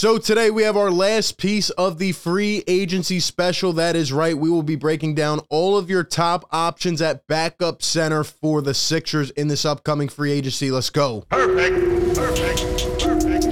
So today we have our last piece of the free agency special. That is right. We will be breaking down all of your top options at backup center for the Sixers in this upcoming free agency. Let's go. Perfect. Perfect. Perfect.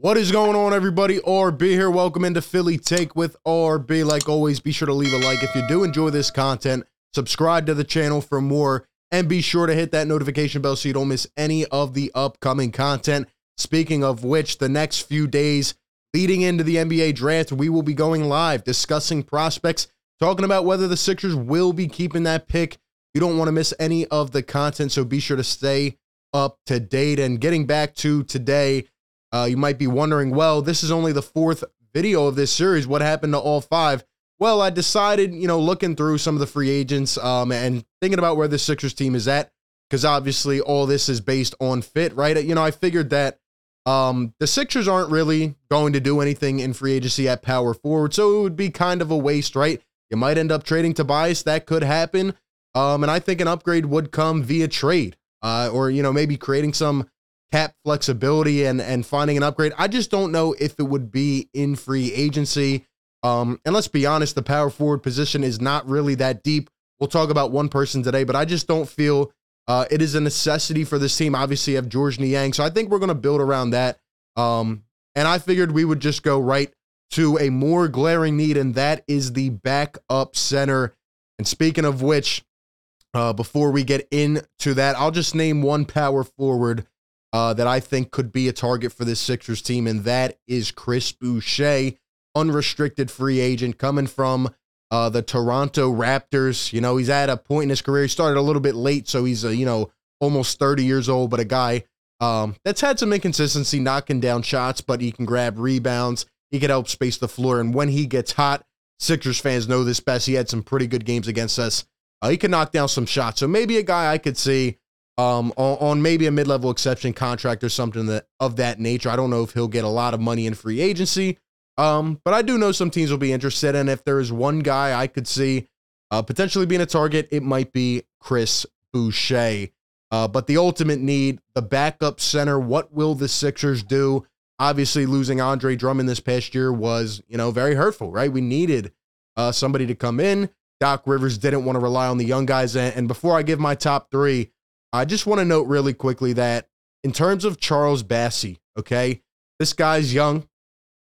What is going on, everybody? RB here. Welcome into Philly Take with RB. Like always, be sure to leave a like if you do enjoy this content. Subscribe to the channel for more, and be sure to hit that notification bell so you don't miss any of the upcoming content. Speaking of which, the next few days leading into the NBA draft, we will be going live discussing prospects, talking about whether the Sixers will be keeping that pick. You don't want to miss any of the content, so be sure to stay up to date. And getting back to today, uh, you might be wondering, well, this is only the fourth video of this series. What happened to all five? Well, I decided, you know, looking through some of the free agents um, and thinking about where the Sixers team is at, because obviously all this is based on fit, right? You know, I figured that um, the Sixers aren't really going to do anything in free agency at power forward, so it would be kind of a waste, right? You might end up trading Tobias. That could happen. Um, and I think an upgrade would come via trade, uh, or you know maybe creating some cap flexibility and and finding an upgrade. I just don't know if it would be in free agency. Um, and let's be honest, the power forward position is not really that deep. We'll talk about one person today, but I just don't feel uh, it is a necessity for this team. Obviously, you have Georges Niang, so I think we're going to build around that. Um, and I figured we would just go right to a more glaring need, and that is the backup center. And speaking of which, uh, before we get into that, I'll just name one power forward uh, that I think could be a target for this Sixers team, and that is Chris Boucher, unrestricted free agent coming from uh, the Toronto Raptors. You know, he's at a point in his career. He started a little bit late, so he's, a, you know, almost 30 years old, but a guy um, that's had some inconsistency knocking down shots, but he can grab rebounds. He can help space the floor. And when he gets hot, Sixers fans know this best. He had some pretty good games against us. Uh, he can knock down some shots. So maybe a guy I could see um, on, on maybe a mid-level exception contract or something that of that nature. I don't know if he'll get a lot of money in free agency, um, but I do know some teams will be interested. And if there is one guy I could see uh, potentially being a target, it might be Chris Boucher. Uh, but the ultimate need, the backup center, what will the Sixers do? Obviously, losing Andre Drummond this past year was, you know, very hurtful, right? We needed uh, somebody to come in. Doc Rivers didn't want to rely on the young guys. And before I give my top three, I just want to note really quickly that in terms of Charles Bassey, okay, this guy's young.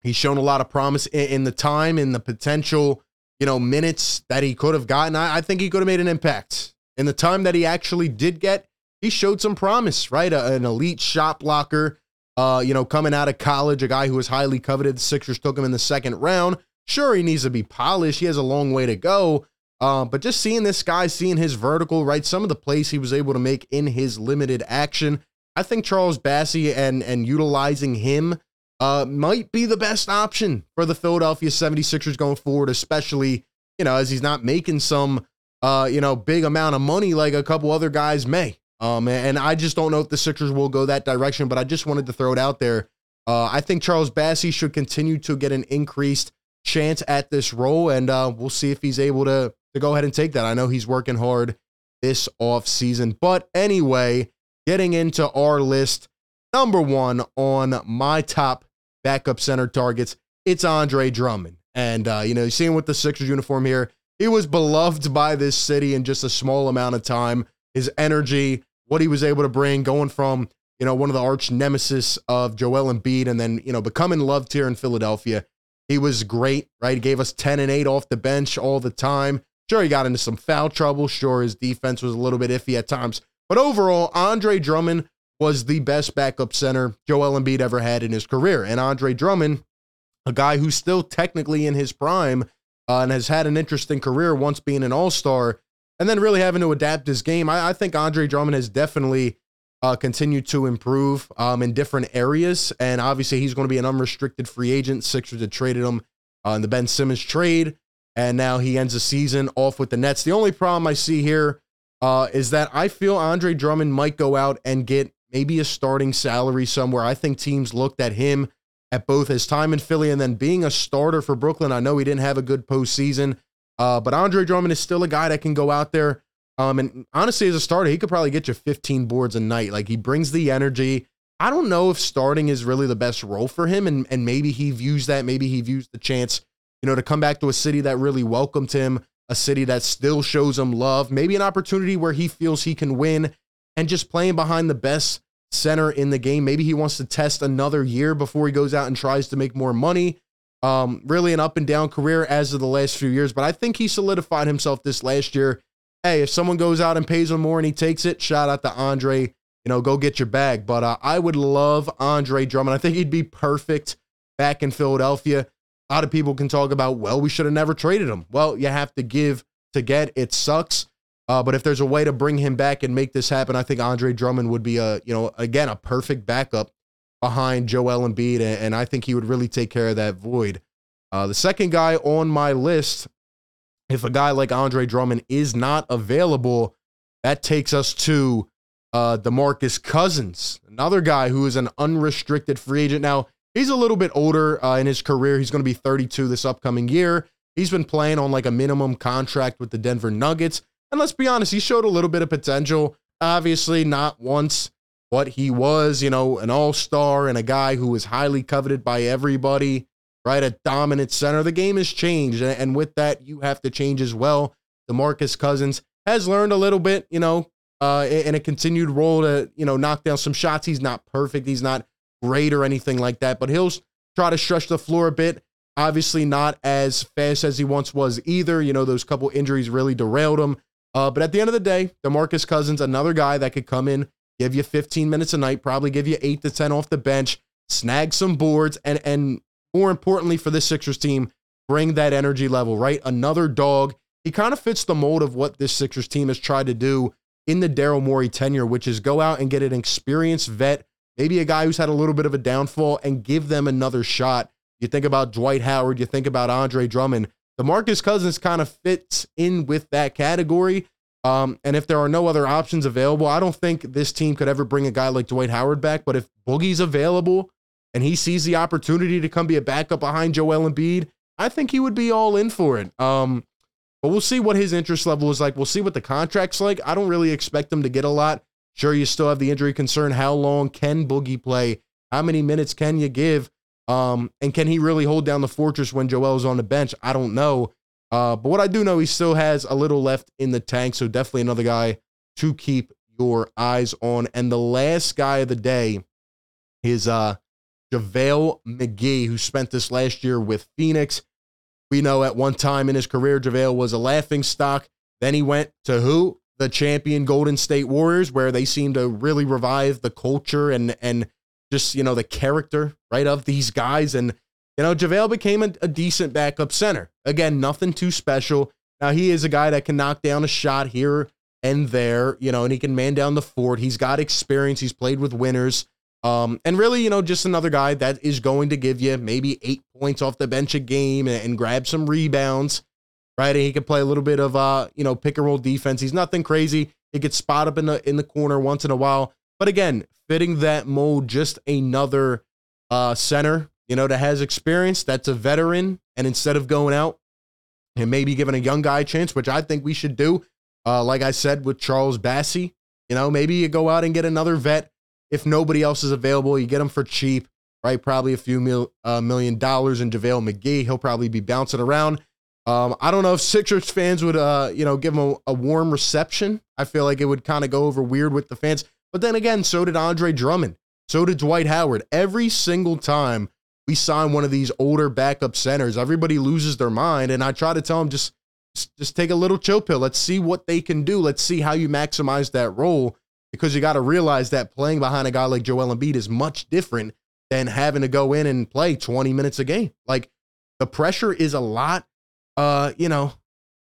He's shown a lot of promise in, in the time and the potential, you know, minutes that he could have gotten. I, I think he could have made an impact. In the time that he actually did get, he showed some promise, right? A, an elite shot blocker, uh, you know, coming out of college, a guy who was highly coveted. The Sixers took him in the second round. Sure, he needs to be polished. He has a long way to go. Uh, but just seeing this guy, seeing his vertical, right? Some of the plays he was able to make in his limited action. I think Charles Bassey and and utilizing him uh, might be the best option for the Philadelphia 76ers going forward, especially, you know, as he's not making some uh, you know, big amount of money like a couple other guys may. Um, and I just don't know if the Sixers will go that direction, but I just wanted to throw it out there. Uh, I think Charles Bassey should continue to get an increased chance at this role, and uh, we'll see if he's able to to go ahead and take that. I know he's working hard this off season. But anyway, getting into our list, number one on my top backup center targets, it's Andre Drummond. And, uh, you know, seeing with the Sixers uniform here, he was beloved by this city in just a small amount of time. His energy, what he was able to bring, going from, you know, one of the arch nemesis of Joel Embiid and then, you know, becoming loved here in Philadelphia. He was great, right? He gave us 10 and 8 off the bench all the time. Sure, he got into some foul trouble. Sure, his defense was a little bit iffy at times. But overall, Andre Drummond was the best backup center Joel Embiid ever had in his career. And Andre Drummond, a guy who's still technically in his prime uh, and has had an interesting career once being an all star and then really having to adapt his game. I, I think Andre Drummond has definitely uh, continued to improve um, in different areas. And obviously, he's going to be an unrestricted free agent. Sixers had traded him uh, in the Ben Simmons trade and now he ends the season off with the Nets. The only problem I see here uh, is that I feel Andre Drummond might go out and get maybe a starting salary somewhere. I think teams looked at him at both his time in Philly and then being a starter for Brooklyn. I know he didn't have a good postseason, uh, but Andre Drummond is still a guy that can go out there, Um, and honestly, as a starter, he could probably get you 15 boards a night. Like he brings the energy. I don't know if starting is really the best role for him, and and maybe he views that. Maybe he views the chance, you know, to come back to a city that really welcomed him, a city that still shows him love. Maybe an opportunity where he feels he can win, and just playing behind the best center in the game. Maybe he wants to test another year before he goes out and tries to make more money. Um, really an up and down career as of the last few years, but I think he solidified himself this last year. Hey, if someone goes out and pays him more and he takes it, shout out to Andre. You know, go get your bag. But uh, I would love Andre Drummond. I think he'd be perfect back in Philadelphia. A lot of people can talk about, well, we should have never traded him. Well, you have to give to get. It sucks. Uh, but if there's a way to bring him back and make this happen, I think Andre Drummond would be a, you know, again, a perfect backup behind Joel Embiid, and, I think he would really take care of that void. Uh, the second guy on my list, if a guy like Andre Drummond is not available, that takes us to uh, Demarcus Cousins, another guy who is an unrestricted free agent. Now, he's a little bit older uh, in his career. He's going to be 32 this upcoming year. He's been playing on like a minimum contract with the Denver Nuggets. And let's be honest, he showed a little bit of potential. Obviously, not once what he was, you know, an all star and a guy who was highly coveted by everybody, right? A dominant center. The game has changed. And with that, you have to change as well. DeMarcus Cousins has learned a little bit, you know, uh, in a continued role to, you know, knock down some shots. He's not perfect. He's not great or anything like that, but he'll try to stretch the floor a bit. Obviously, not as fast as he once was either. You know, those couple injuries really derailed him. Uh, but at the end of the day, DeMarcus Cousins, another guy that could come in, give you 15 minutes a night, probably give you eight to 10 off the bench, snag some boards, and and more importantly for this Sixers team, bring that energy level, right? Another dog. He kind of fits the mold of what this Sixers team has tried to do in the Daryl Morey tenure, which is go out and get an experienced vet, maybe a guy who's had a little bit of a downfall, and give them another shot. You think about Dwight Howard, you think about Andre Drummond. DeMarcus Cousins kind of fits in with that category. Um, and if there are no other options available, I don't think this team could ever bring a guy like Dwight Howard back. But if Boogie's available and he sees the opportunity to come be a backup behind Joel Embiid, I think he would be all in for it. Um, but we'll see what his interest level is like. We'll see what the contract's like. I don't really expect him to get a lot. Sure, you still have the injury concern. How long can Boogie play? How many minutes can you give? Um, and can he really hold down the fortress when Joel's on the bench? I don't know. Uh, but what I do know, he still has a little left in the tank. So definitely another guy to keep your eyes on. And the last guy of the day is uh, JaVale McGee, who spent this last year with Phoenix. We know at one time in his career, JaVale was a laughing stock. Then he went to who? The champion Golden State Warriors, where they seem to really revive the culture and and just, you know, the character, right, of these guys. And you know, JaVale became a, a, decent backup center. Again, nothing too special. Now, he is a guy that can knock down a shot here and there, you know, and he can man down the fort. He's got experience. He's played with winners. Um, and really, you know, just another guy that is going to give you maybe eight points off the bench a game and, and grab some rebounds, right? And he can play a little bit of, uh, you know, pick and roll defense. He's nothing crazy. He gets spot up in the in the corner once in a while. But again, fitting that mold, just another uh, center you know, that has experience, that's a veteran. And instead of going out and maybe giving a young guy a chance, which I think we should do, uh, like I said with Charles Bassey, you know, maybe you go out and get another vet. If nobody else is available, you get him for cheap, right? Probably a few mil, uh, million dollars in JaVale McGee. He'll probably be bouncing around. Um, I don't know if Sixers fans would, uh, you know, give him a, a warm reception. I feel like it would kind of go over weird with the fans. But then again, so did Andre Drummond. So did Dwight Howard. Every single time we sign one of these older backup centers, everybody loses their mind. And I try to tell them just, just take a little chill pill. Let's see what they can do. Let's see how you maximize that role because you got to realize that playing behind a guy like Joel Embiid is much different than having to go in and play 20 minutes a game. Like the pressure is a lot, uh, you know,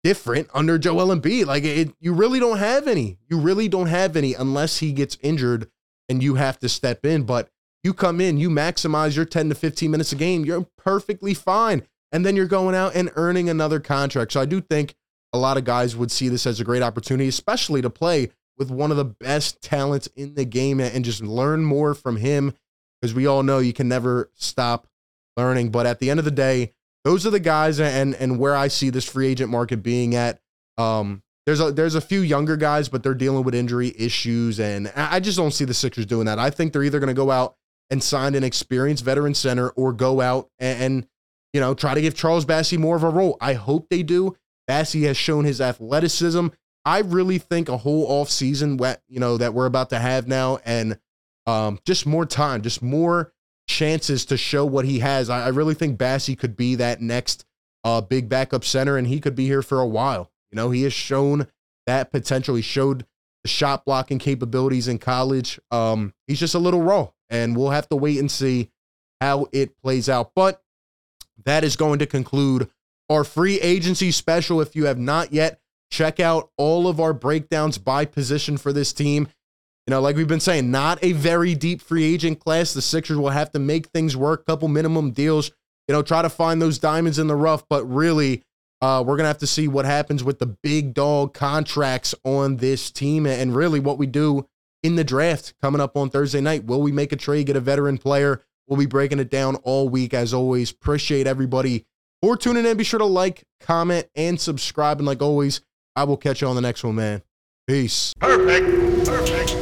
different under Joel Embiid. Like it, you really don't have any. You really don't have any unless he gets injured and you have to step in. But you come in, you maximize your 10 to 15 minutes a game, you're perfectly fine. And then you're going out and earning another contract. So I do think a lot of guys would see this as a great opportunity, especially to play with one of the best talents in the game and just learn more from him. Because we all know you can never stop learning. But at the end of the day, those are the guys and and where I see this free agent market being at. Um, there's a there's a few younger guys, but they're dealing with injury issues, and I just don't see the Sixers doing that. I think they're either going to go out and sign an experienced veteran center, or go out and, and you know try to give Charles Bassey more of a role. I hope they do. Bassey has shown his athleticism. I really think a whole off season, you know, that we're about to have now, and um, just more time, just more chances to show what he has. I, I really think Bassey could be that next uh, big backup center, and he could be here for a while. You know, he has shown that potential. He showed the shot blocking capabilities in college. Um, he's just a little raw, and we'll have to wait and see how it plays out. But that is going to conclude our free agency special. If you have not yet, check out all of our breakdowns by position for this team. You know, like we've been saying, not a very deep free agent class. The Sixers will have to make things work, couple minimum deals, you know, try to find those diamonds in the rough. But really, uh, we're going to have to see what happens with the big dog contracts on this team and really what we do in the draft coming up on Thursday night. Will we make a trade, get a veteran player? We'll be breaking it down all week as always. Appreciate everybody for tuning in. Be sure to like, comment, and subscribe. And like always, I will catch you on the next one, man. Peace. Perfect. Perfect.